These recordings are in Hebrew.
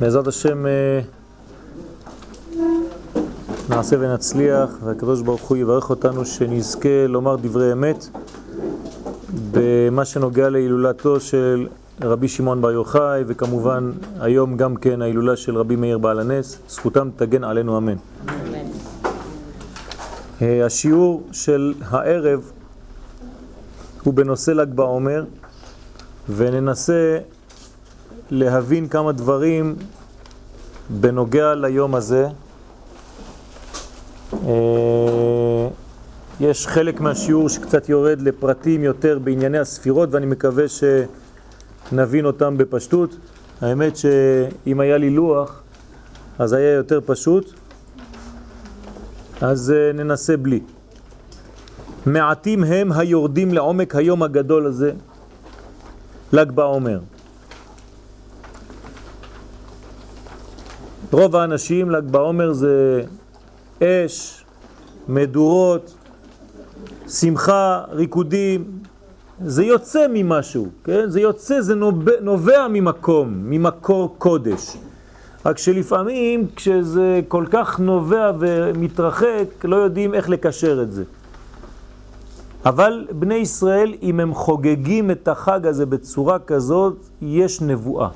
בעזרת השם אה, נעשה ונצליח, והקדוש ברוך הוא יברך אותנו שנזכה לומר דברי אמת במה שנוגע להילולתו של רבי שמעון בר יוחאי, וכמובן היום גם כן ההילולה של רבי מאיר בעל הנס, זכותם תגן עלינו אמן. אמן. אה, השיעור של הערב הוא בנושא ל"ג בעומר, וננסה להבין כמה דברים בנוגע ליום הזה. אה, יש חלק מהשיעור שקצת יורד לפרטים יותר בענייני הספירות ואני מקווה שנבין אותם בפשטות. האמת שאם היה לי לוח אז היה יותר פשוט, אז אה, ננסה בלי. מעטים הם היורדים לעומק היום הגדול הזה, ל"ג בעומר. רוב האנשים, ל"ג בעומר זה אש, מדורות, שמחה, ריקודים, זה יוצא ממשהו, כן? זה יוצא, זה נובע, נובע ממקום, ממקור קודש. רק שלפעמים כשזה כל כך נובע ומתרחק, לא יודעים איך לקשר את זה. אבל בני ישראל, אם הם חוגגים את החג הזה בצורה כזאת, יש נבואה.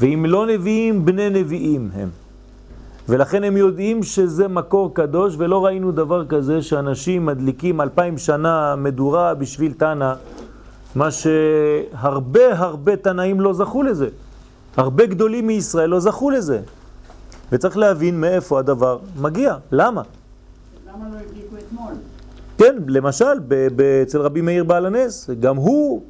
ואם לא נביאים, בני נביאים הם. ולכן הם יודעים שזה מקור קדוש, ולא ראינו דבר כזה שאנשים מדליקים אלפיים שנה מדורה בשביל תנא, מה שהרבה הרבה תנאים לא זכו לזה. הרבה גדולים מישראל לא זכו לזה. וצריך להבין מאיפה הדבר מגיע. למה? למה לא הדליקו אתמול? כן, למשל, אצל רבי מאיר בעל הנס, גם הוא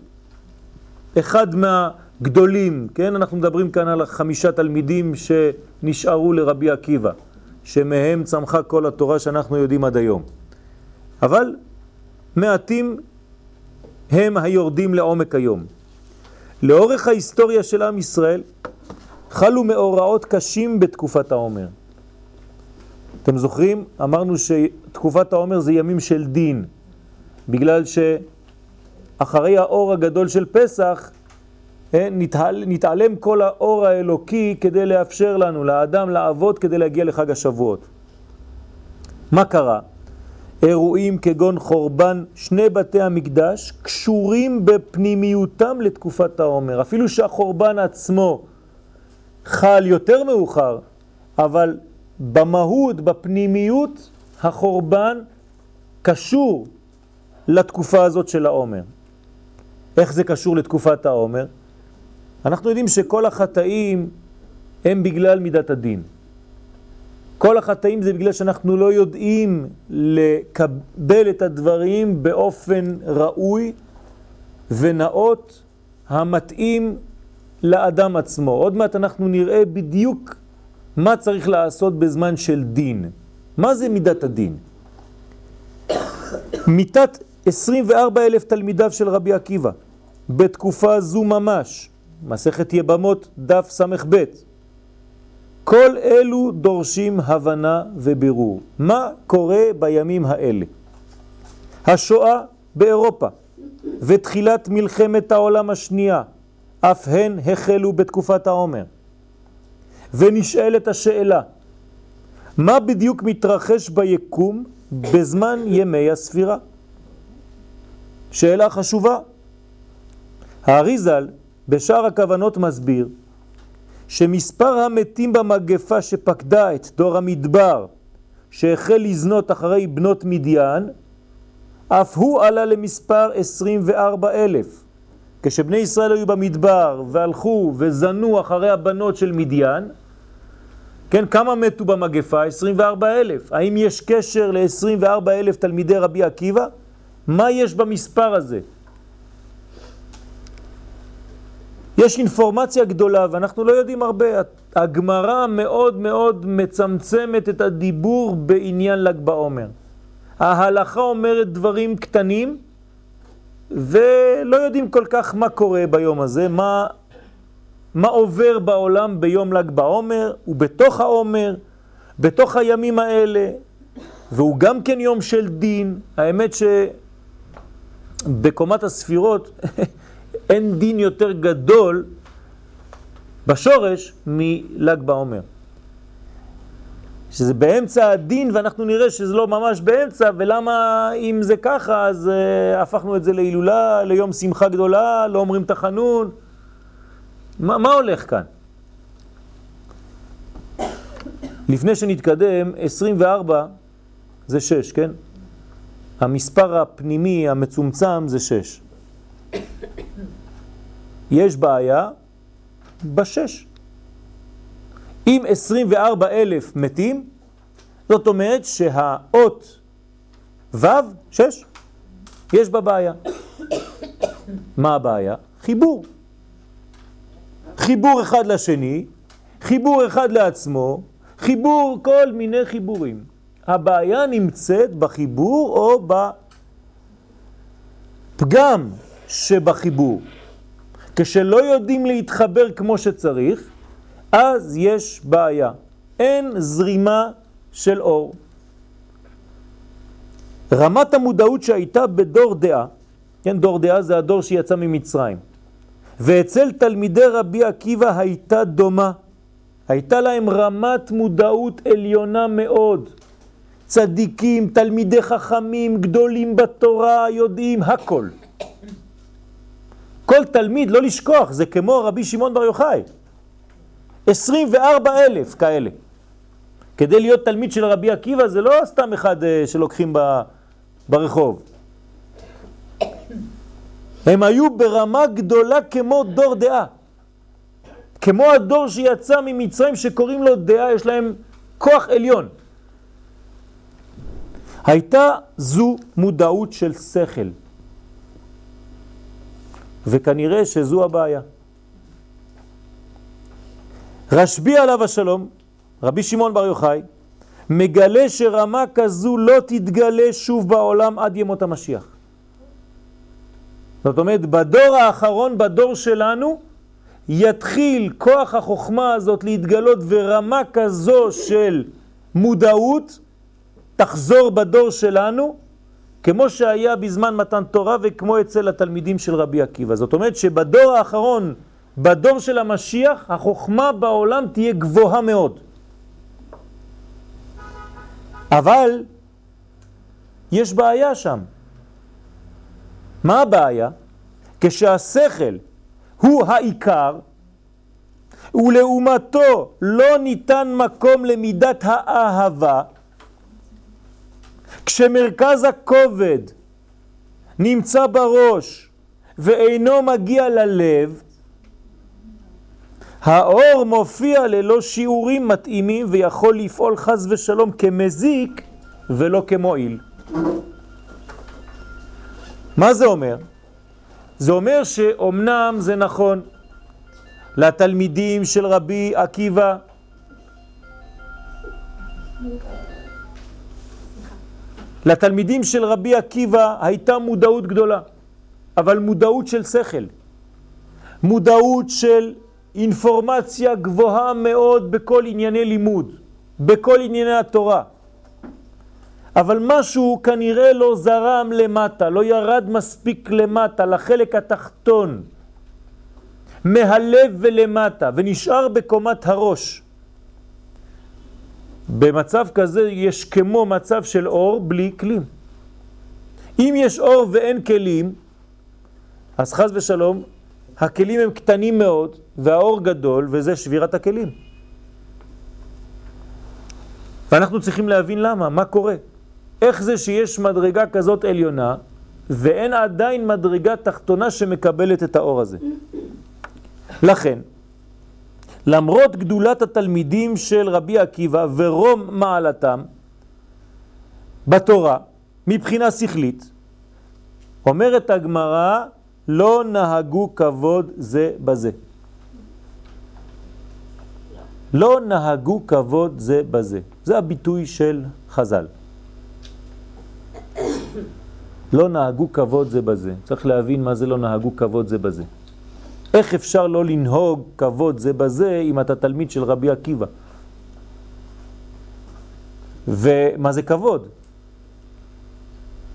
אחד מה... גדולים, כן? אנחנו מדברים כאן על חמישה תלמידים שנשארו לרבי עקיבא, שמהם צמחה כל התורה שאנחנו יודעים עד היום. אבל מעטים הם היורדים לעומק היום. לאורך ההיסטוריה של עם ישראל חלו מאורעות קשים בתקופת העומר. אתם זוכרים? אמרנו שתקופת העומר זה ימים של דין, בגלל שאחרי האור הגדול של פסח נתעל, נתעלם כל האור האלוקי כדי לאפשר לנו, לאדם, לעבוד כדי להגיע לחג השבועות. מה קרה? אירועים כגון חורבן שני בתי המקדש קשורים בפנימיותם לתקופת העומר. אפילו שהחורבן עצמו חל יותר מאוחר, אבל במהות, בפנימיות, החורבן קשור לתקופה הזאת של העומר. איך זה קשור לתקופת העומר? אנחנו יודעים שכל החטאים הם בגלל מידת הדין. כל החטאים זה בגלל שאנחנו לא יודעים לקבל את הדברים באופן ראוי ונאות המתאים לאדם עצמו. עוד מעט אנחנו נראה בדיוק מה צריך לעשות בזמן של דין. מה זה מידת הדין? מיתת 24 אלף תלמידיו של רבי עקיבא בתקופה זו ממש מסכת יבמות דף ס"ב. כל אלו דורשים הבנה ובירור. מה קורה בימים האלה? השואה באירופה ותחילת מלחמת העולם השנייה, אף הן החלו בתקופת העומר. ונשאלת השאלה, מה בדיוק מתרחש ביקום בזמן ימי הספירה? שאלה חשובה. האריזל בשאר הכוונות מסביר שמספר המתים במגפה שפקדה את דור המדבר שהחל לזנות אחרי בנות מדיין אף הוא עלה למספר 24 אלף. כשבני ישראל היו במדבר והלכו וזנו אחרי הבנות של מדיין, כן, כמה מתו במגפה? 24 אלף. האם יש קשר ל-24 אלף תלמידי רבי עקיבא? מה יש במספר הזה? יש אינפורמציה גדולה ואנחנו לא יודעים הרבה. הגמרא מאוד מאוד מצמצמת את הדיבור בעניין ל"ג בעומר. ההלכה אומרת דברים קטנים ולא יודעים כל כך מה קורה ביום הזה, מה, מה עובר בעולם ביום ל"ג בעומר ובתוך העומר, בתוך הימים האלה, והוא גם כן יום של דין. האמת שבקומת הספירות אין דין יותר גדול בשורש מל"ג בעומר. שזה באמצע הדין ואנחנו נראה שזה לא ממש באמצע ולמה אם זה ככה אז uh, הפכנו את זה להילולה, ליום שמחה גדולה, לא אומרים תחנון. מה, מה הולך כאן? לפני שנתקדם, 24 זה 6, כן? המספר הפנימי המצומצם זה 6. יש בעיה בשש. אם 24 אלף מתים, זאת אומרת שהאות ו', 6, יש בה בעיה. מה הבעיה? חיבור. חיבור אחד לשני, חיבור אחד לעצמו, חיבור כל מיני חיבורים. הבעיה נמצאת בחיבור או בפגם שבחיבור. כשלא יודעים להתחבר כמו שצריך, אז יש בעיה. אין זרימה של אור. רמת המודעות שהייתה בדור דעה, כן, דור דעה זה הדור שיצא ממצרים, ואצל תלמידי רבי עקיבא הייתה דומה. הייתה להם רמת מודעות עליונה מאוד. צדיקים, תלמידי חכמים, גדולים בתורה, יודעים הכל. כל תלמיד, לא לשכוח, זה כמו רבי שמעון בר יוחאי. 24 אלף כאלה. כדי להיות תלמיד של רבי עקיבא זה לא סתם אחד אה, שלוקחים ברחוב. הם היו ברמה גדולה כמו דור דעה. כמו הדור שיצא ממצרים שקוראים לו דעה, יש להם כוח עליון. הייתה זו מודעות של שכל. וכנראה שזו הבעיה. רשב"י עליו השלום, רבי שמעון בר יוחאי, מגלה שרמה כזו לא תתגלה שוב בעולם עד ימות המשיח. זאת אומרת, בדור האחרון, בדור שלנו, יתחיל כוח החוכמה הזאת להתגלות ורמה כזו של מודעות תחזור בדור שלנו, כמו שהיה בזמן מתן תורה וכמו אצל התלמידים של רבי עקיבא. זאת אומרת שבדור האחרון, בדור של המשיח, החוכמה בעולם תהיה גבוהה מאוד. אבל יש בעיה שם. מה הבעיה? כשהשכל הוא העיקר, ולעומתו לא ניתן מקום למידת האהבה, כשמרכז הכובד נמצא בראש ואינו מגיע ללב, האור מופיע ללא שיעורים מתאימים ויכול לפעול חז ושלום כמזיק ולא כמועיל. מה זה אומר? זה אומר שאומנם זה נכון לתלמידים של רבי עקיבא לתלמידים של רבי עקיבא הייתה מודעות גדולה, אבל מודעות של שכל, מודעות של אינפורמציה גבוהה מאוד בכל ענייני לימוד, בכל ענייני התורה. אבל משהו כנראה לא זרם למטה, לא ירד מספיק למטה, לחלק התחתון, מהלב ולמטה, ונשאר בקומת הראש. במצב כזה יש כמו מצב של אור בלי כלים. אם יש אור ואין כלים, אז חז ושלום, הכלים הם קטנים מאוד והאור גדול וזה שבירת הכלים. ואנחנו צריכים להבין למה, מה קורה. איך זה שיש מדרגה כזאת עליונה ואין עדיין מדרגה תחתונה שמקבלת את האור הזה. לכן, למרות גדולת התלמידים של רבי עקיבא ורום מעלתם בתורה, מבחינה שכלית, אומרת הגמרא, לא נהגו כבוד זה בזה. לא נהגו כבוד זה בזה. זה הביטוי של חז"ל. לא נהגו כבוד זה בזה. צריך להבין מה זה לא נהגו כבוד זה בזה. איך אפשר לא לנהוג כבוד זה בזה אם אתה תלמיד של רבי עקיבא? ומה זה כבוד?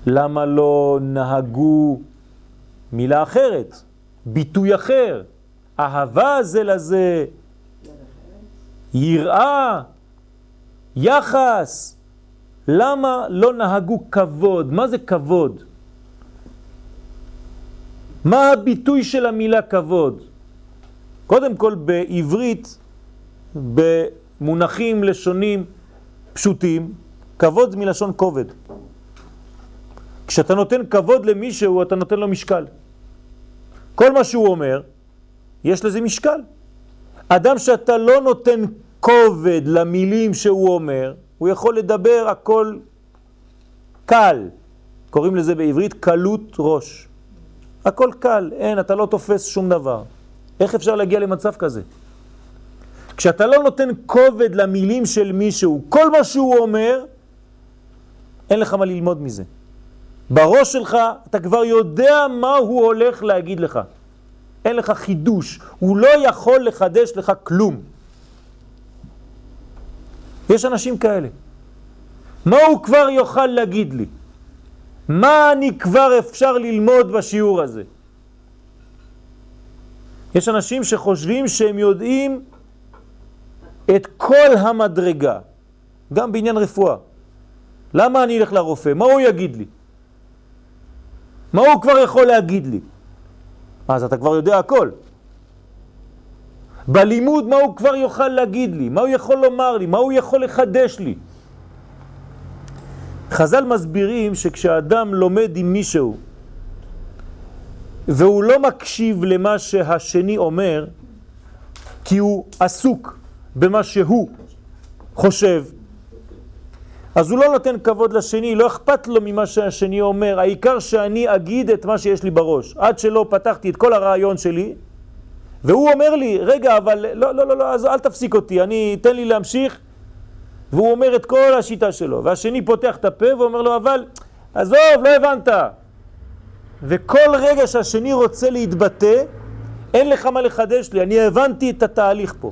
למה לא נהגו מילה אחרת, ביטוי אחר, אהבה זה לזה, יראה, יחס. למה לא נהגו כבוד? מה זה כבוד? מה הביטוי של המילה כבוד? קודם כל בעברית, במונחים לשונים פשוטים, כבוד זה מלשון כובד. כשאתה נותן כבוד למישהו, אתה נותן לו משקל. כל מה שהוא אומר, יש לזה משקל. אדם שאתה לא נותן כובד למילים שהוא אומר, הוא יכול לדבר הכל קל. קוראים לזה בעברית קלות ראש. הכל קל, אין, אתה לא תופס שום דבר. איך אפשר להגיע למצב כזה? כשאתה לא נותן כובד למילים של מישהו, כל מה שהוא אומר, אין לך מה ללמוד מזה. בראש שלך אתה כבר יודע מה הוא הולך להגיד לך. אין לך חידוש, הוא לא יכול לחדש לך כלום. יש אנשים כאלה. מה הוא כבר יוכל להגיד לי? מה אני כבר אפשר ללמוד בשיעור הזה? יש אנשים שחושבים שהם יודעים את כל המדרגה, גם בעניין רפואה. למה אני אלך לרופא? מה הוא יגיד לי? מה הוא כבר יכול להגיד לי? אז אתה כבר יודע הכל. בלימוד מה הוא כבר יוכל להגיד לי? מה הוא יכול לומר לי? מה הוא יכול לחדש לי? חז"ל מסבירים שכשאדם לומד עם מישהו והוא לא מקשיב למה שהשני אומר כי הוא עסוק במה שהוא חושב אז הוא לא נותן כבוד לשני, לא אכפת לו ממה שהשני אומר, העיקר שאני אגיד את מה שיש לי בראש. עד שלא פתחתי את כל הרעיון שלי, והוא אומר לי, רגע, אבל לא, לא, לא, לא, אז אל תפסיק אותי, אני, תן לי להמשיך, והוא אומר את כל השיטה שלו, והשני פותח את הפה ואומר לו, אבל עזוב, לא הבנת. וכל רגע שהשני רוצה להתבטא, אין לך מה לחדש לי, אני הבנתי את התהליך פה.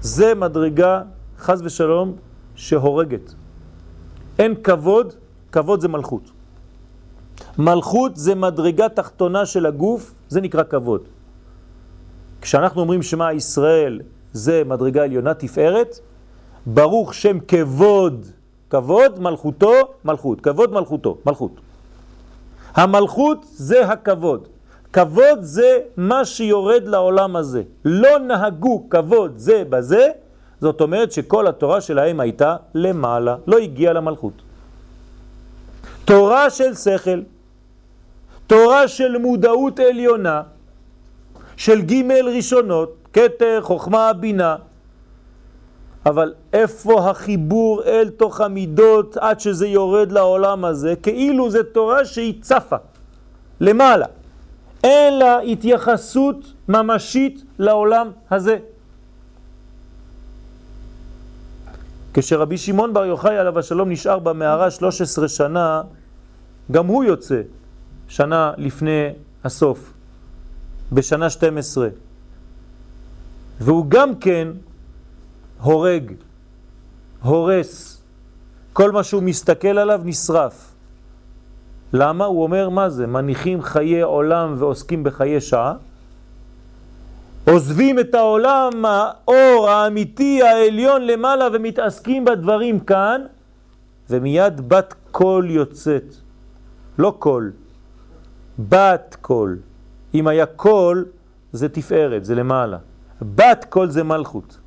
זה מדרגה, חז ושלום, שהורגת. אין כבוד, כבוד זה מלכות. מלכות זה מדרגה תחתונה של הגוף, זה נקרא כבוד. כשאנחנו אומרים שמה ישראל זה מדרגה עליונה תפארת, ברוך שם כבוד, כבוד מלכותו, מלכות, כבוד מלכותו, מלכות. המלכות זה הכבוד. כבוד זה מה שיורד לעולם הזה. לא נהגו כבוד זה בזה, זאת אומרת שכל התורה שלהם הייתה למעלה, לא הגיעה למלכות. תורה של שכל, תורה של מודעות עליונה, של ג' ראשונות, כתר, חוכמה, בינה, אבל איפה החיבור אל תוך המידות עד שזה יורד לעולם הזה? כאילו זה תורה שהיא צפה למעלה. אין לה התייחסות ממשית לעולם הזה. כשרבי שמעון בר יוחאי עליו השלום נשאר במערה 13 שנה, גם הוא יוצא שנה לפני הסוף, בשנה 12. והוא גם כן הורג, הורס, כל מה שהוא מסתכל עליו נשרף. למה? הוא אומר מה זה? מניחים חיי עולם ועוסקים בחיי שעה, עוזבים את העולם האור האמיתי העליון למעלה ומתעסקים בדברים כאן ומיד בת קול יוצאת, לא קול, בת קול. אם היה קול זה תפארת, זה למעלה. בת קול זה מלכות,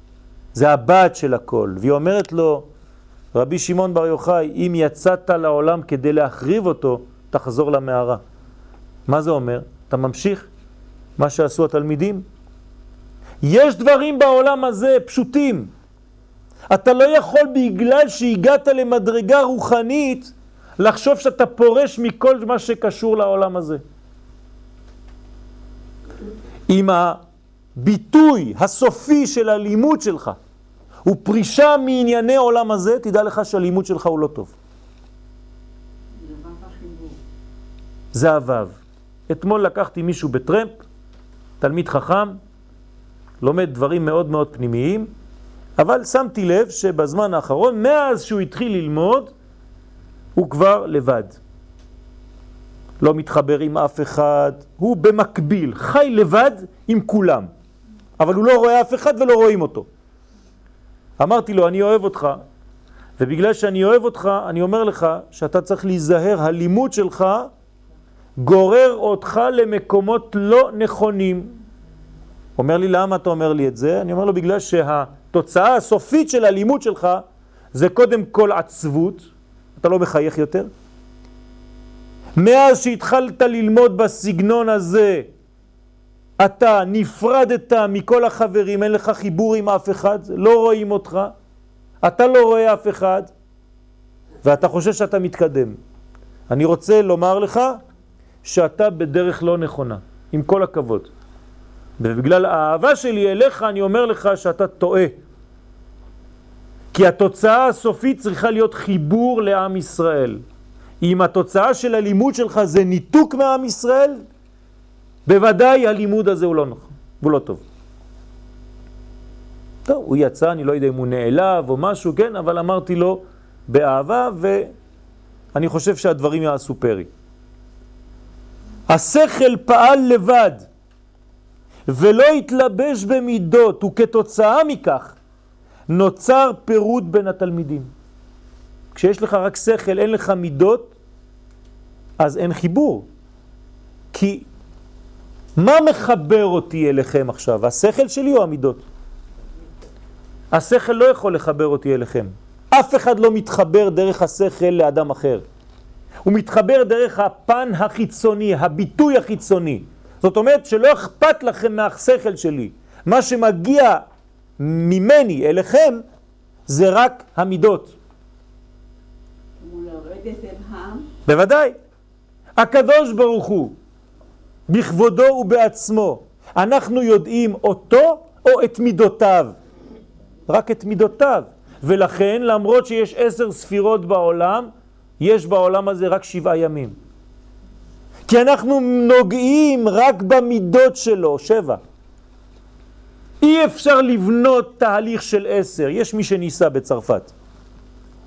זה הבת של הקול. והיא אומרת לו, רבי שמעון בר יוחאי, אם יצאת לעולם כדי להחריב אותו, תחזור למערה. מה זה אומר? אתה ממשיך מה שעשו התלמידים? יש דברים בעולם הזה פשוטים. אתה לא יכול בגלל שהגעת למדרגה רוחנית לחשוב שאתה פורש מכל מה שקשור לעולם הזה. אם הביטוי הסופי של הלימוד שלך הוא פרישה מענייני עולם הזה, תדע לך שהלימוד שלך הוא לא טוב. זה הוו. אתמול לקחתי מישהו בטרמפ, תלמיד חכם, לומד דברים מאוד מאוד פנימיים, אבל שמתי לב שבזמן האחרון, מאז שהוא התחיל ללמוד, הוא כבר לבד. לא מתחבר עם אף אחד, הוא במקביל, חי לבד עם כולם, אבל הוא לא רואה אף אחד ולא רואים אותו. אמרתי לו, אני אוהב אותך, ובגלל שאני אוהב אותך, אני אומר לך שאתה צריך להיזהר, הלימוד שלך גורר אותך למקומות לא נכונים. אומר לי, למה אתה אומר לי את זה? אני אומר לו, בגלל שהתוצאה הסופית של הלימוד שלך זה קודם כל עצבות, אתה לא מחייך יותר. מאז שהתחלת ללמוד בסגנון הזה, אתה נפרדת מכל החברים, אין לך חיבור עם אף אחד, לא רואים אותך, אתה לא רואה אף אחד, ואתה חושב שאתה מתקדם. אני רוצה לומר לך שאתה בדרך לא נכונה, עם כל הכבוד. ובגלל האהבה שלי אליך אני אומר לך שאתה טועה. כי התוצאה הסופית צריכה להיות חיבור לעם ישראל. אם התוצאה של הלימוד שלך זה ניתוק מעם ישראל, בוודאי הלימוד הזה הוא לא נכון, הוא לא טוב. טוב, הוא יצא, אני לא יודע אם הוא נעלב או משהו, כן, אבל אמרתי לו באהבה, ואני חושב שהדברים יעשו פרי. השכל פעל לבד, ולא התלבש במידות, וכתוצאה מכך נוצר פירוד בין התלמידים. כשיש לך רק שכל, אין לך מידות, אז אין חיבור. כי מה מחבר אותי אליכם עכשיו? השכל שלי או המידות? השכל לא יכול לחבר אותי אליכם. אף אחד לא מתחבר דרך השכל לאדם אחר. הוא מתחבר דרך הפן החיצוני, הביטוי החיצוני. זאת אומרת שלא אכפת לכם מהשכל שלי. מה שמגיע ממני אליכם זה רק המידות. בוודאי. הקדוש ברוך הוא, בכבודו ובעצמו, אנחנו יודעים אותו או את מידותיו? רק את מידותיו. ולכן, למרות שיש עשר ספירות בעולם, יש בעולם הזה רק שבעה ימים. כי אנחנו נוגעים רק במידות שלו, שבע. אי אפשר לבנות תהליך של עשר. יש מי שניסה בצרפת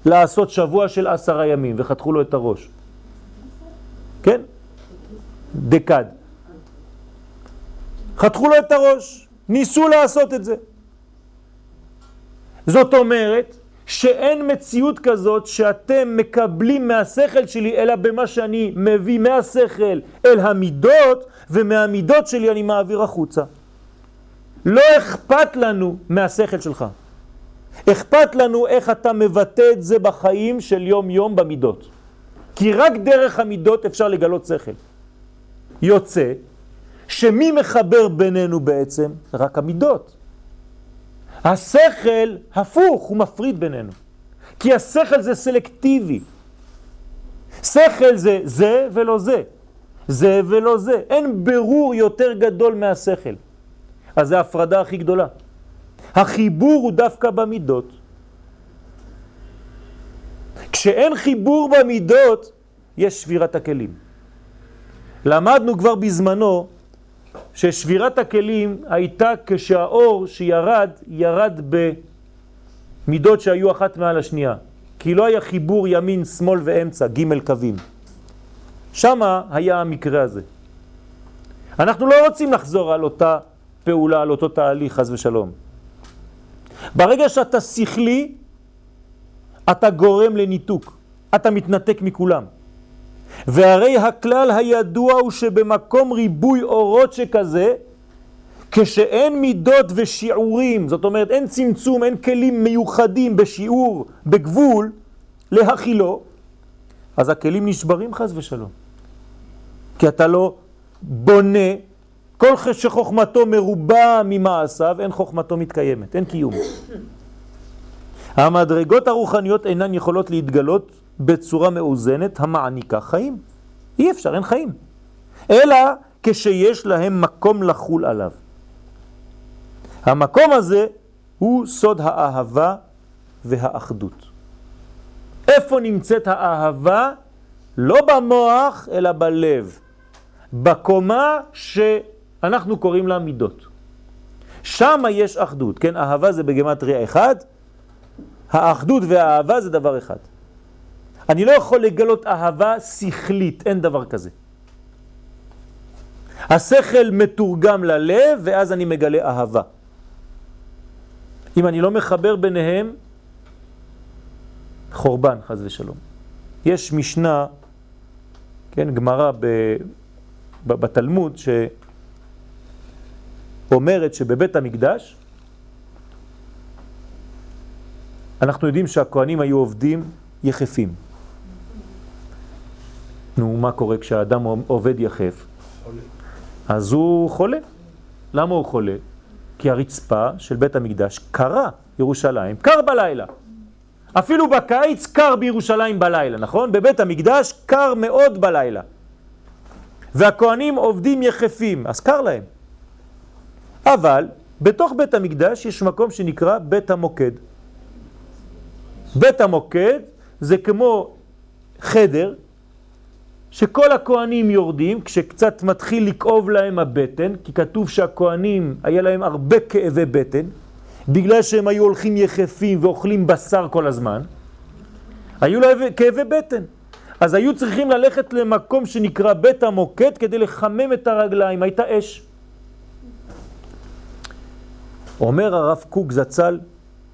לעשות שבוע של עשרה ימים וחתכו לו את הראש. כן? דקד. חתכו לו את הראש, ניסו לעשות את זה. זאת אומרת שאין מציאות כזאת שאתם מקבלים מהשכל שלי, אלא במה שאני מביא מהשכל אל המידות, ומהמידות שלי אני מעביר החוצה. לא אכפת לנו מהשכל שלך. אכפת לנו איך אתה מבטא את זה בחיים של יום יום במידות. כי רק דרך המידות אפשר לגלות שכל. יוצא שמי מחבר בינינו בעצם? רק המידות. השכל הפוך, הוא מפריד בינינו. כי השכל זה סלקטיבי. שכל זה זה ולא זה. זה ולא זה. אין ברור יותר גדול מהשכל. אז זה ההפרדה הכי גדולה. החיבור הוא דווקא במידות. כשאין חיבור במידות, יש שבירת הכלים. למדנו כבר בזמנו ששבירת הכלים הייתה כשהאור שירד, ירד במידות שהיו אחת מעל השנייה. כי לא היה חיבור ימין, שמאל ואמצע, ג' קווים. שמה היה המקרה הזה. אנחנו לא רוצים לחזור על אותה פעולה, על אותו תהליך, חס ושלום. ברגע שאתה שכלי, אתה גורם לניתוק, אתה מתנתק מכולם. והרי הכלל הידוע הוא שבמקום ריבוי אורות שכזה, כשאין מידות ושיעורים, זאת אומרת אין צמצום, אין כלים מיוחדים בשיעור, בגבול, להכילו, אז הכלים נשברים חז ושלום. כי אתה לא בונה, כל שחוכמתו מרובה ממעשיו, אין חוכמתו מתקיימת, אין קיום. המדרגות הרוחניות אינן יכולות להתגלות בצורה מאוזנת המעניקה חיים. אי אפשר, אין חיים. אלא כשיש להם מקום לחול עליו. המקום הזה הוא סוד האהבה והאחדות. איפה נמצאת האהבה? לא במוח, אלא בלב. בקומה שאנחנו קוראים לה מידות. שם יש אחדות, כן? אהבה זה בגמטריה אחד, האחדות והאהבה זה דבר אחד. אני לא יכול לגלות אהבה שכלית, אין דבר כזה. השכל מתורגם ללב ואז אני מגלה אהבה. אם אני לא מחבר ביניהם, חורבן, חז ושלום. יש משנה, כן, גמרא בתלמוד, שאומרת שבבית המקדש, אנחנו יודעים שהכהנים היו עובדים יחפים. נו, מה קורה כשהאדם עובד יחף? חולה. אז הוא חולה. למה הוא חולה? כי הרצפה של בית המקדש קרה ירושלים, קר בלילה. אפילו בקיץ קר בירושלים בלילה, נכון? בבית המקדש קר מאוד בלילה. והכהנים עובדים יחפים, אז קר להם. אבל בתוך בית המקדש יש מקום שנקרא בית המוקד. בית המוקד זה כמו חדר שכל הכהנים יורדים כשקצת מתחיל לכאוב להם הבטן, כי כתוב שהכהנים היה להם הרבה כאבי בטן, בגלל שהם היו הולכים יחפים ואוכלים בשר כל הזמן, היו להם כאבי בטן. אז היו צריכים ללכת למקום שנקרא בית המוקד כדי לחמם את הרגליים, הייתה אש. אומר הרב קוק זצ"ל,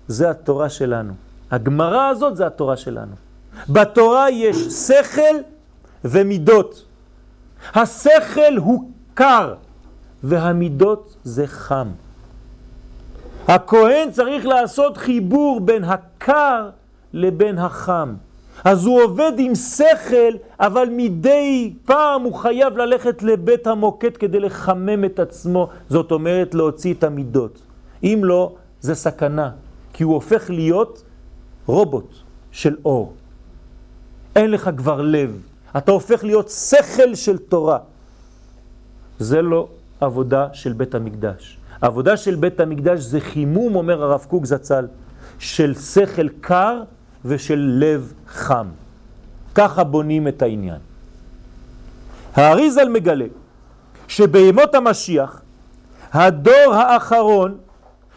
זה התורה שלנו. הגמרה הזאת זה התורה שלנו. בתורה יש שכל ומידות. השכל הוא קר והמידות זה חם. הכהן צריך לעשות חיבור בין הקר לבין החם. אז הוא עובד עם שכל, אבל מדי פעם הוא חייב ללכת לבית המוקד כדי לחמם את עצמו, זאת אומרת להוציא את המידות. אם לא, זה סכנה, כי הוא הופך להיות רובוט של אור. אין לך כבר לב, אתה הופך להיות שכל של תורה. זה לא עבודה של בית המקדש. העבודה של בית המקדש זה חימום, אומר הרב קוק זצ"ל, של שכל קר ושל לב חם. ככה בונים את העניין. האריזל מגלה שבימות המשיח, הדור האחרון,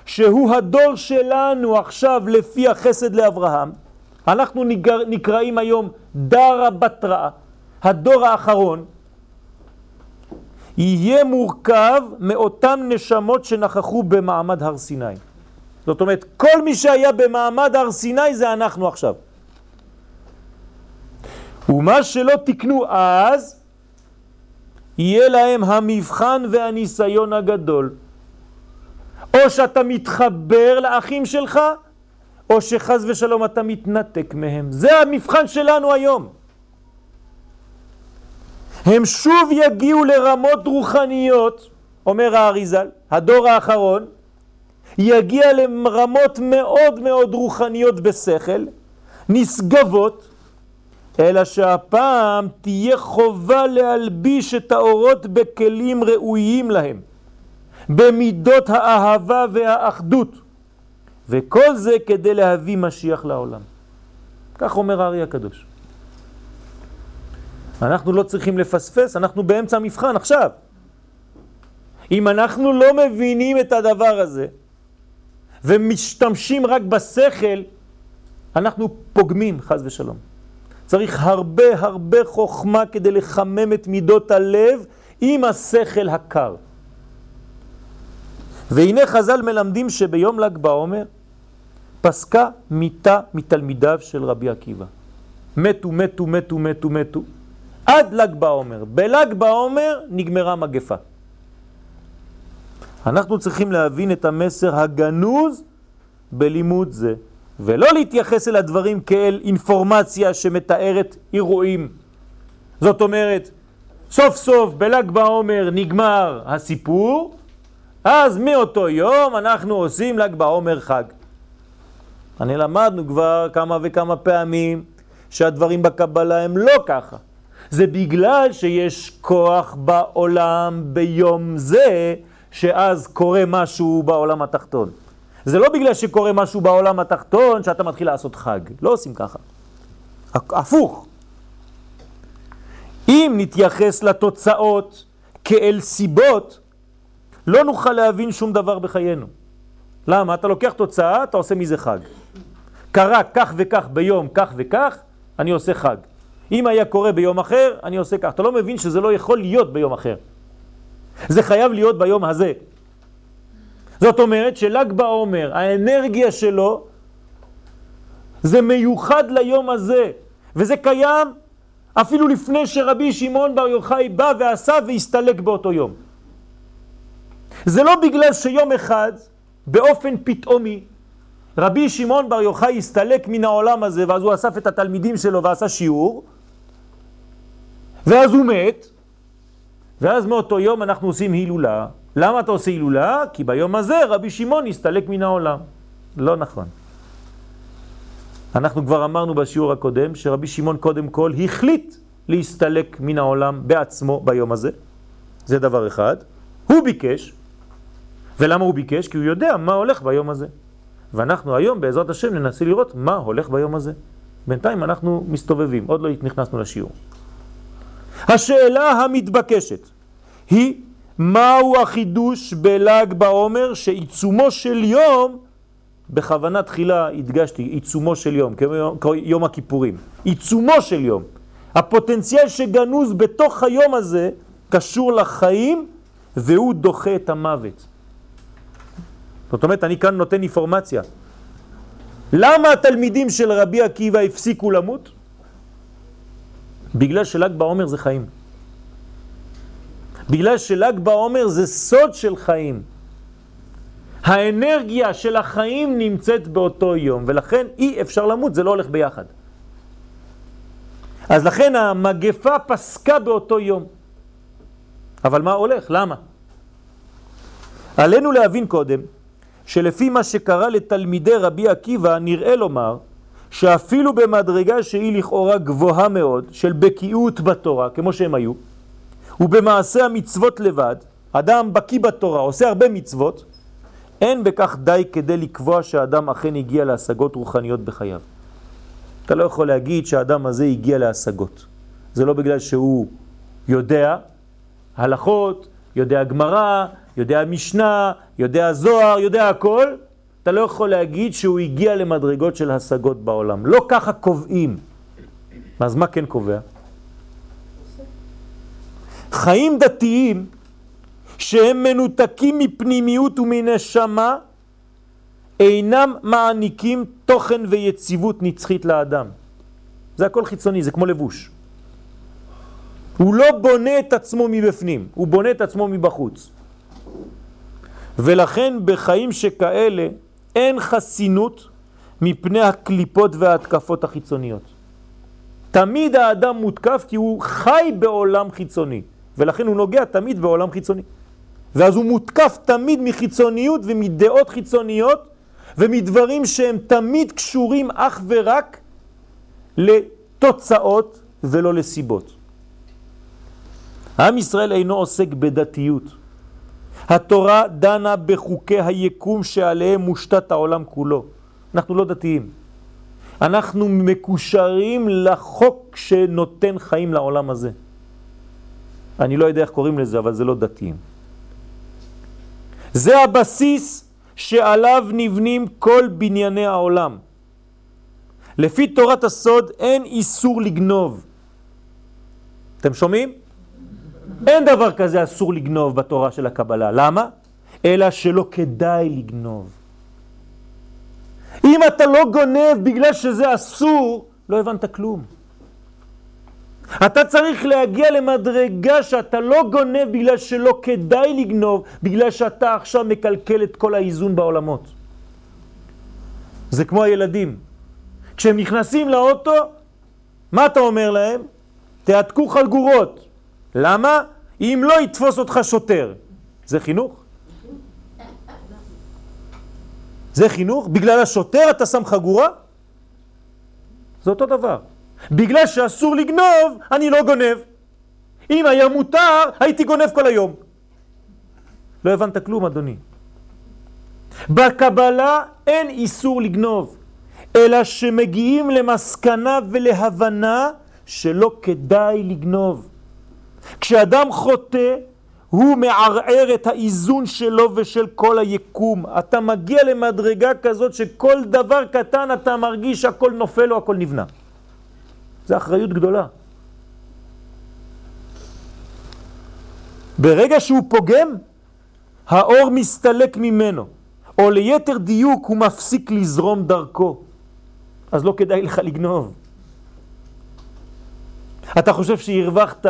שהוא הדור שלנו עכשיו לפי החסד לאברהם, אנחנו נקראים היום דרה בתראה, הדור האחרון, יהיה מורכב מאותן נשמות שנכחו במעמד הר סיני. זאת אומרת, כל מי שהיה במעמד הר סיני זה אנחנו עכשיו. ומה שלא תקנו אז, יהיה להם המבחן והניסיון הגדול. או שאתה מתחבר לאחים שלך, או שחז ושלום אתה מתנתק מהם. זה המבחן שלנו היום. הם שוב יגיעו לרמות רוחניות, אומר האריזל, הדור האחרון, יגיע לרמות מאוד מאוד רוחניות בשכל, נשגבות, אלא שהפעם תהיה חובה להלביש את האורות בכלים ראויים להם, במידות האהבה והאחדות, וכל זה כדי להביא משיח לעולם. כך אומר הארי הקדוש. אנחנו לא צריכים לפספס, אנחנו באמצע המבחן עכשיו. אם אנחנו לא מבינים את הדבר הזה ומשתמשים רק בשכל, אנחנו פוגמים, חז ושלום. צריך הרבה הרבה חוכמה כדי לחמם את מידות הלב עם השכל הקר. והנה חז"ל מלמדים שביום ל"ג בעומר פסקה מיתה מתלמידיו של רבי עקיבא. מתו, מתו, מתו, מתו, מתו. עד ל"ג בעומר. בל"ג בעומר נגמרה מגפה. אנחנו צריכים להבין את המסר הגנוז בלימוד זה, ולא להתייחס אל הדברים כאל אינפורמציה שמתארת אירועים. זאת אומרת, סוף סוף בל"ג בעומר נגמר הסיפור, אז מאותו יום אנחנו עושים ל"ג בעומר חג. אני למדנו כבר כמה וכמה פעמים שהדברים בקבלה הם לא ככה. זה בגלל שיש כוח בעולם ביום זה, שאז קורה משהו בעולם התחתון. זה לא בגלל שקורה משהו בעולם התחתון שאתה מתחיל לעשות חג. לא עושים ככה. הפוך. אם נתייחס לתוצאות כאל סיבות, לא נוכל להבין שום דבר בחיינו. למה? אתה לוקח תוצאה, אתה עושה מזה חג. קרה כך וכך ביום כך וכך, אני עושה חג. אם היה קורה ביום אחר, אני עושה כך. אתה לא מבין שזה לא יכול להיות ביום אחר. זה חייב להיות ביום הזה. זאת אומרת של"ג בעומר, האנרגיה שלו, זה מיוחד ליום הזה, וזה קיים אפילו לפני שרבי שמעון בר יוחאי בא ועשה והסתלק באותו יום. זה לא בגלל שיום אחד, באופן פתאומי, רבי שמעון בר יוחאי הסתלק מן העולם הזה, ואז הוא אסף את התלמידים שלו ועשה שיעור, ואז הוא מת, ואז מאותו יום אנחנו עושים הילולה. למה אתה עושה הילולה? כי ביום הזה רבי שמעון הסתלק מן העולם. לא נכון. אנחנו כבר אמרנו בשיעור הקודם שרבי שמעון קודם כל החליט להסתלק מן העולם בעצמו ביום הזה. זה דבר אחד. הוא ביקש, ולמה הוא ביקש? כי הוא יודע מה הולך ביום הזה. ואנחנו היום בעזרת השם ננסה לראות מה הולך ביום הזה. בינתיים אנחנו מסתובבים, עוד לא נכנסנו לשיעור. השאלה המתבקשת היא מהו החידוש בל"ג בעומר שעיצומו של יום, בכוונה תחילה הדגשתי, עיצומו של יום, כמו יום הכיפורים, עיצומו של יום. הפוטנציאל שגנוז בתוך היום הזה קשור לחיים והוא דוחה את המוות. זאת אומרת, אני כאן נותן אינפורמציה. למה התלמידים של רבי עקיבא הפסיקו למות? בגלל של"ג בעומר זה חיים. בגלל של"ג בעומר זה סוד של חיים. האנרגיה של החיים נמצאת באותו יום, ולכן אי אפשר למות, זה לא הולך ביחד. אז לכן המגפה פסקה באותו יום. אבל מה הולך? למה? עלינו להבין קודם שלפי מה שקרה לתלמידי רבי עקיבא נראה לומר שאפילו במדרגה שהיא לכאורה גבוהה מאוד של בקיאות בתורה, כמו שהם היו, ובמעשה המצוות לבד, אדם בקי בתורה, עושה הרבה מצוות, אין בכך די כדי לקבוע שהאדם אכן הגיע להשגות רוחניות בחייו. אתה לא יכול להגיד שהאדם הזה הגיע להשגות. זה לא בגלל שהוא יודע הלכות, יודע גמרא, יודע משנה, יודע זוהר, יודע הכל, אתה לא יכול להגיד שהוא הגיע למדרגות של השגות בעולם. לא ככה קובעים. אז מה כן קובע? חיים דתיים שהם מנותקים מפנימיות ומנשמה אינם מעניקים תוכן ויציבות נצחית לאדם. זה הכל חיצוני, זה כמו לבוש. הוא לא בונה את עצמו מבפנים, הוא בונה את עצמו מבחוץ. ולכן בחיים שכאלה אין חסינות מפני הקליפות וההתקפות החיצוניות. תמיד האדם מותקף כי הוא חי בעולם חיצוני, ולכן הוא נוגע תמיד בעולם חיצוני. ואז הוא מותקף תמיד מחיצוניות ומדעות חיצוניות ומדברים שהם תמיד קשורים אך ורק לתוצאות ולא לסיבות. עם ישראל אינו עוסק בדתיות. התורה דנה בחוקי היקום שעליהם מושתת העולם כולו. אנחנו לא דתיים. אנחנו מקושרים לחוק שנותן חיים לעולם הזה. אני לא יודע איך קוראים לזה, אבל זה לא דתיים. זה הבסיס שעליו נבנים כל בנייני העולם. לפי תורת הסוד אין איסור לגנוב. אתם שומעים? אין דבר כזה אסור לגנוב בתורה של הקבלה. למה? אלא שלא כדאי לגנוב. אם אתה לא גונב בגלל שזה אסור, לא הבנת כלום. אתה צריך להגיע למדרגה שאתה לא גונב בגלל שלא כדאי לגנוב, בגלל שאתה עכשיו מקלקל את כל האיזון בעולמות. זה כמו הילדים. כשהם נכנסים לאוטו, מה אתה אומר להם? תעתקו חלגורות. למה? אם לא יתפוס אותך שוטר. זה חינוך? זה חינוך? בגלל השוטר אתה שם חגורה? זה אותו דבר. בגלל שאסור לגנוב, אני לא גונב. אם היה מותר, הייתי גונב כל היום. לא הבנת כלום, אדוני. בקבלה אין איסור לגנוב, אלא שמגיעים למסקנה ולהבנה שלא כדאי לגנוב. כשאדם חוטא, הוא מערער את האיזון שלו ושל כל היקום. אתה מגיע למדרגה כזאת שכל דבר קטן אתה מרגיש שהכל נופל או הכל נבנה. זה אחריות גדולה. ברגע שהוא פוגם, האור מסתלק ממנו, או ליתר דיוק הוא מפסיק לזרום דרכו. אז לא כדאי לך לגנוב. אתה חושב שהרווחת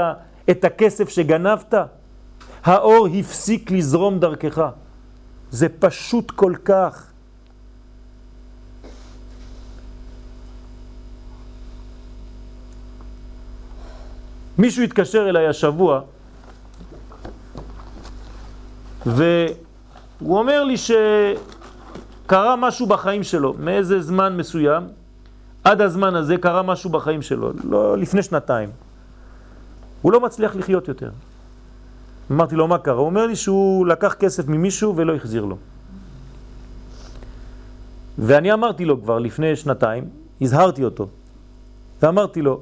את הכסף שגנבת? האור הפסיק לזרום דרכך. זה פשוט כל כך. מישהו התקשר אליי השבוע והוא אומר לי שקרה משהו בחיים שלו, מאיזה זמן מסוים, עד הזמן הזה קרה משהו בחיים שלו, לא לפני שנתיים. הוא לא מצליח לחיות יותר. אמרתי לו, מה קרה? הוא אומר לי שהוא לקח כסף ממישהו ולא החזיר לו. ואני אמרתי לו כבר לפני שנתיים, הזהרתי אותו, ואמרתי לו,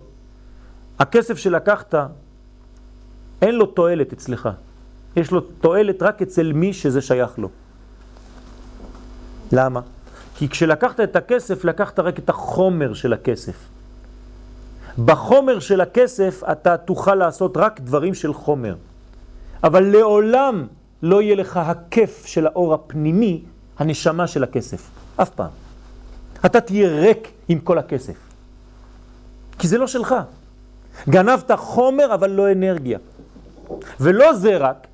הכסף שלקחת, אין לו תועלת אצלך. יש לו תועלת רק אצל מי שזה שייך לו. למה? כי כשלקחת את הכסף, לקחת רק את החומר של הכסף. בחומר של הכסף אתה תוכל לעשות רק דברים של חומר. אבל לעולם לא יהיה לך הכיף של האור הפנימי, הנשמה של הכסף. אף פעם. אתה תהיה ריק עם כל הכסף. כי זה לא שלך. גנבת חומר אבל לא אנרגיה. ולא זה רק,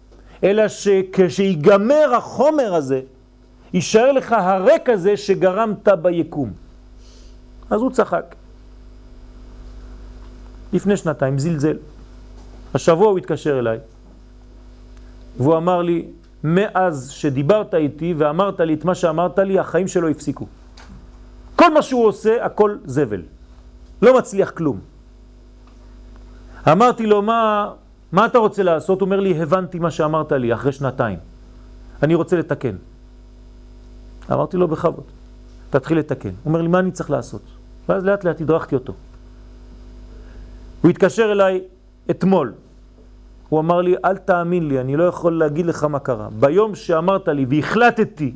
אלא שכשיגמר החומר הזה, יישאר לך הרק הזה שגרמת ביקום. אז הוא צחק. לפני שנתיים, זלזל. השבוע הוא התקשר אליי, והוא אמר לי, מאז שדיברת איתי ואמרת לי את מה שאמרת לי, החיים שלו הפסיקו. כל מה שהוא עושה, הכל זבל. לא מצליח כלום. אמרתי לו, מה, מה אתה רוצה לעשות? הוא אומר לי, הבנתי מה שאמרת לי אחרי שנתיים. אני רוצה לתקן. אמרתי לו, בכבוד, תתחיל לתקן. הוא אומר לי, מה אני צריך לעשות? ואז לאט לאט הדרכתי אותו. הוא התקשר אליי אתמול. הוא אמר לי, אל תאמין לי, אני לא יכול להגיד לך מה קרה. ביום שאמרת לי והחלטתי,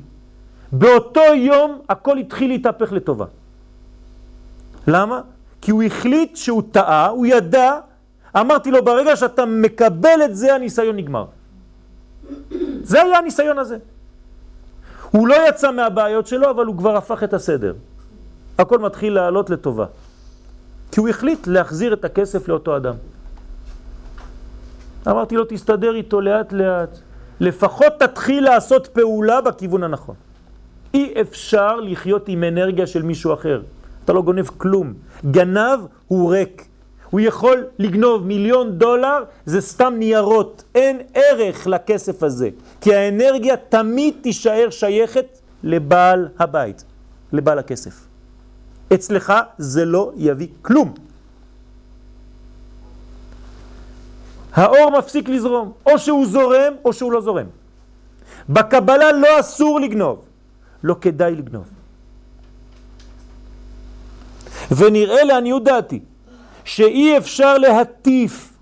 באותו יום הכל התחיל להתהפך לטובה. למה? כי הוא החליט שהוא טעה, הוא ידע אמרתי לו, ברגע שאתה מקבל את זה, הניסיון נגמר. זה היה הניסיון הזה. הוא לא יצא מהבעיות שלו, אבל הוא כבר הפך את הסדר. הכל מתחיל לעלות לטובה. כי הוא החליט להחזיר את הכסף לאותו אדם. אמרתי לו, תסתדר איתו לאט לאט. לפחות תתחיל לעשות פעולה בכיוון הנכון. אי אפשר לחיות עם אנרגיה של מישהו אחר. אתה לא גונב כלום. גנב הוא ריק. הוא יכול לגנוב מיליון דולר, זה סתם ניירות, אין ערך לכסף הזה, כי האנרגיה תמיד תישאר שייכת לבעל הבית, לבעל הכסף. אצלך זה לא יביא כלום. האור מפסיק לזרום, או שהוא זורם או שהוא לא זורם. בקבלה לא אסור לגנוב, לא כדאי לגנוב. ונראה לעניות דעתי שאי אפשר להטיף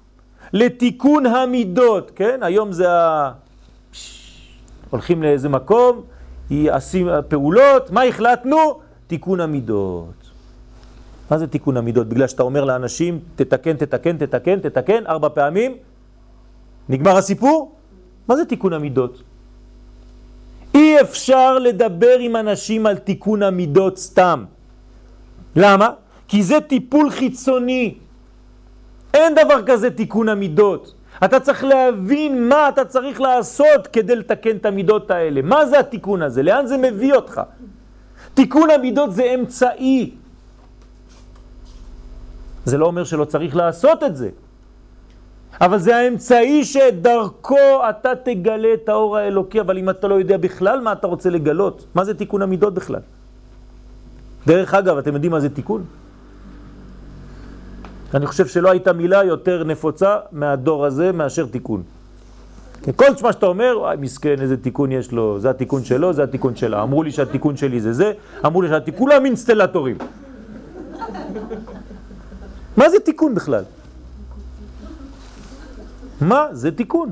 לתיקון המידות, כן? היום זה ה... הולכים לאיזה מקום, עושים פעולות, מה החלטנו? תיקון המידות. מה זה תיקון המידות? בגלל שאתה אומר לאנשים, תתקן, תתקן, תתקן, תתקן, ארבע פעמים, נגמר הסיפור? מה זה תיקון המידות? אי אפשר לדבר עם אנשים על תיקון המידות סתם. למה? כי זה טיפול חיצוני. אין דבר כזה תיקון המידות. אתה צריך להבין מה אתה צריך לעשות כדי לתקן את המידות האלה. מה זה התיקון הזה? לאן זה מביא אותך? תיקון המידות זה אמצעי. זה לא אומר שלא צריך לעשות את זה. אבל זה האמצעי שדרכו אתה תגלה את האור האלוקי, אבל אם אתה לא יודע בכלל מה אתה רוצה לגלות, מה זה תיקון המידות בכלל? דרך אגב, אתם יודעים מה זה תיקון? אני חושב שלא הייתה מילה יותר נפוצה מהדור הזה מאשר תיקון. כל מה שאתה אומר, מסכן, איזה תיקון יש לו, זה התיקון שלו, זה התיקון שלה. אמרו לי שהתיקון שלי זה זה, אמרו לי שהתיקון, כולם אינסטלטורים. מה זה תיקון בכלל? מה זה תיקון?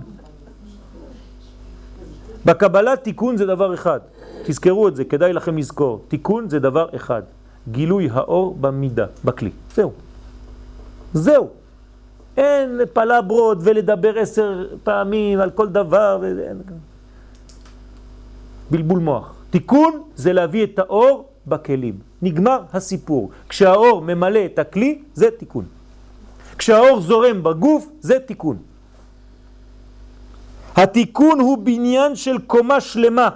בקבלה תיקון זה דבר אחד. תזכרו את זה, כדאי לכם לזכור. תיקון זה דבר אחד. גילוי האור במידה, בכלי. זהו. זהו. אין פלברות ולדבר עשר פעמים על כל דבר. בלבול מוח. תיקון זה להביא את האור בכלים. נגמר הסיפור. כשהאור ממלא את הכלי, זה תיקון. כשהאור זורם בגוף, זה תיקון. התיקון הוא בניין של קומה שלמה,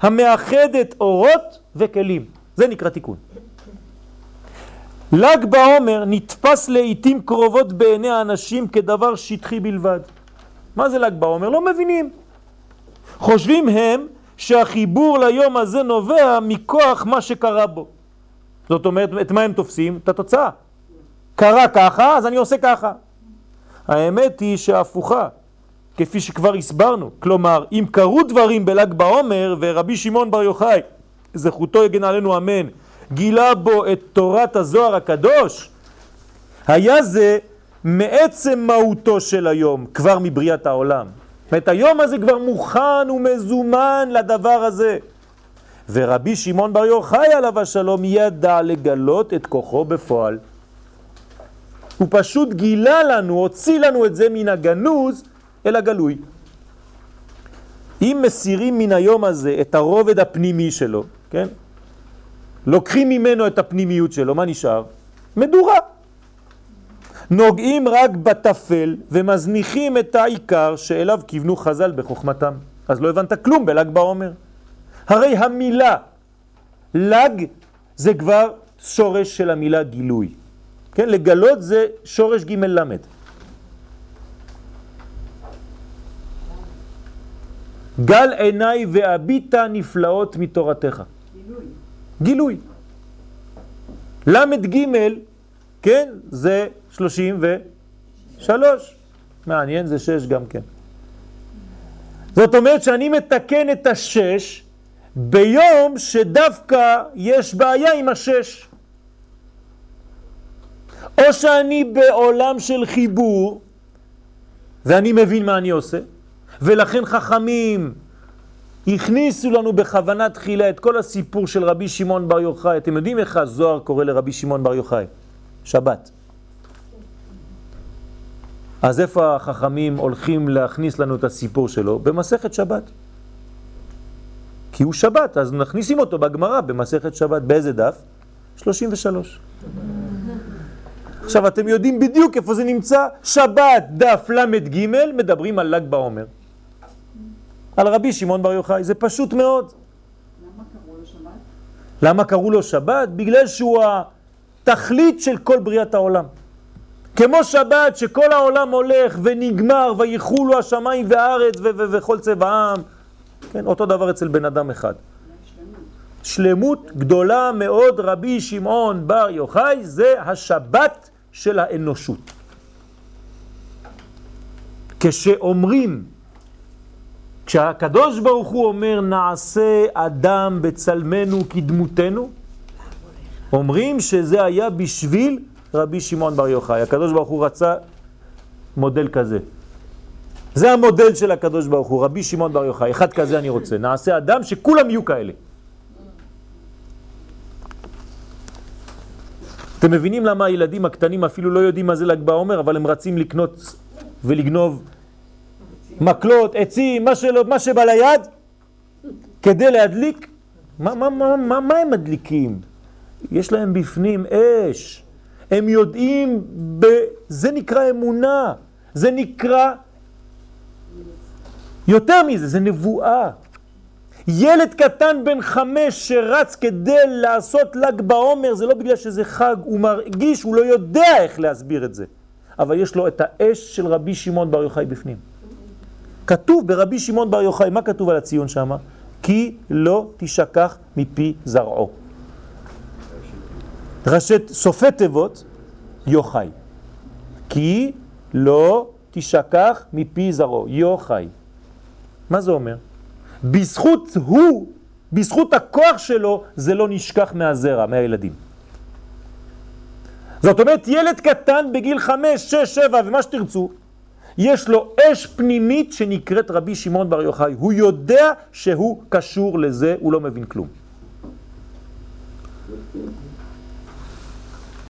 המאחדת אורות וכלים. זה נקרא תיקון. ל"ג בעומר נתפס לעיתים קרובות בעיני האנשים כדבר שטחי בלבד. מה זה ל"ג בעומר? לא מבינים. חושבים הם שהחיבור ליום הזה נובע מכוח מה שקרה בו. זאת אומרת, את מה הם תופסים? את התוצאה. קרה ככה, אז אני עושה ככה. האמת היא שהפוכה, כפי שכבר הסברנו. כלומר, אם קרו דברים בל"ג בעומר ורבי שמעון בר יוחאי, זכותו יגן עלינו אמן, גילה בו את תורת הזוהר הקדוש, היה זה מעצם מהותו של היום, כבר מבריאת העולם. זאת היום הזה כבר מוכן ומזומן לדבר הזה. ורבי שמעון בר יוחאי עליו השלום ידע לגלות את כוחו בפועל. הוא פשוט גילה לנו, הוציא לנו את זה מן הגנוז אל הגלוי. אם מסירים מן היום הזה את הרובד הפנימי שלו, כן? לוקחים ממנו את הפנימיות שלו, מה נשאר? מדורה. נוגעים רק בתפל ומזניחים את העיקר שאליו כיוונו חז"ל בחוכמתם. אז לא הבנת כלום בל"ג בעומר. הרי המילה ל"ג זה כבר שורש של המילה גילוי. כן, לגלות זה שורש ג' למד. גל עיניי והביטה נפלאות מתורתך. גילוי. גילוי. למד ג', כן, זה שלושים ושלוש. מעניין, זה שש גם כן. זאת אומרת שאני מתקן את השש ביום שדווקא יש בעיה עם השש. או שאני בעולם של חיבור ואני מבין מה אני עושה, ולכן חכמים הכניסו לנו בכוונה תחילה את כל הסיפור של רבי שמעון בר יוחאי. אתם יודעים איך הזוהר קורא לרבי שמעון בר יוחאי? שבת. אז איפה החכמים הולכים להכניס לנו את הסיפור שלו? במסכת שבת. כי הוא שבת, אז נכניסים אותו בגמרא במסכת שבת. באיזה דף? 33. עכשיו אתם יודעים בדיוק איפה זה נמצא? שבת, דף ל"ג, מדברים על ל"ג בעומר. על רבי שמעון בר יוחאי, זה פשוט מאוד. למה קראו לו שבת? למה קראו לו שבת? בגלל שהוא התכלית של כל בריאת העולם. כמו שבת שכל העולם הולך ונגמר ויחולו השמיים והארץ וכל צבע העם. כן, אותו דבר אצל בן אדם אחד. שלמות גדולה מאוד רבי שמעון בר יוחאי זה השבת של האנושות. כשאומרים, כשהקדוש ברוך הוא אומר נעשה אדם בצלמנו כדמותנו, אומרים שזה היה בשביל רבי שמעון בר יוחאי. הקדוש ברוך הוא רצה מודל כזה. זה המודל של הקדוש ברוך הוא, רבי שמעון בר יוחאי. אחד כזה אני רוצה. נעשה אדם שכולם יהיו כאלה. אתם מבינים למה הילדים הקטנים אפילו לא יודעים מה זה ל"ג בעומר, אבל הם רצים לקנות ולגנוב מקלות, עצים, מה, שלא, מה שבא ליד, כדי להדליק? מה, מה, מה, מה, מה הם מדליקים? יש להם בפנים אש. הם יודעים, ב... זה נקרא אמונה, זה נקרא יותר מזה, זה נבואה. ילד קטן בן חמש שרץ כדי לעשות ל"ג בעומר, זה לא בגלל שזה חג, הוא מרגיש, הוא לא יודע איך להסביר את זה. אבל יש לו את האש של רבי שמעון בר יוחאי בפנים. כתוב ברבי שמעון בר יוחאי, מה כתוב על הציון שם? כי לא תשכח מפי זרעו. ראשי סופי תיבות, יוחאי. כי לא תשכח מפי זרעו, יוחאי. מה זה אומר? בזכות הוא, בזכות הכוח שלו, זה לא נשכח מהזרע, מהילדים. זאת אומרת, ילד קטן בגיל חמש, שש, שבע ומה שתרצו, יש לו אש פנימית שנקראת רבי שמעון בר יוחאי. הוא יודע שהוא קשור לזה, הוא לא מבין כלום.